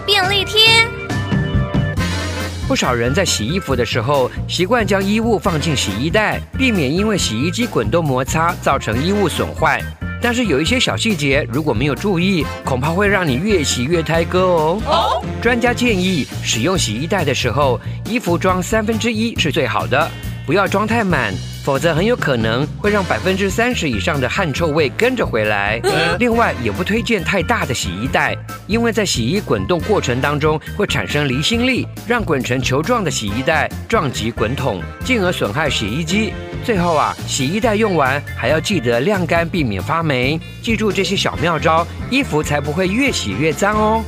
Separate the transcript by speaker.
Speaker 1: 便利贴。
Speaker 2: 不少人在洗衣服的时候，习惯将衣物放进洗衣袋，避免因为洗衣机滚动摩擦造成衣物损坏。但是有一些小细节，如果没有注意，恐怕会让你越洗越胎哥哦。哦。专家建议，使用洗衣袋的时候，衣服装三分之一是最好的，不要装太满，否则很有可能会让百分之三十以上的汗臭味跟着回来。另外，也不推荐太大的洗衣袋，因为在洗衣滚动过程当中会产生离心力，让滚成球状的洗衣袋撞击滚筒，进而损害洗衣机。最后啊，洗衣袋用完还要记得晾干，避免发霉。记住这些小妙招，衣服才不会越洗越脏哦。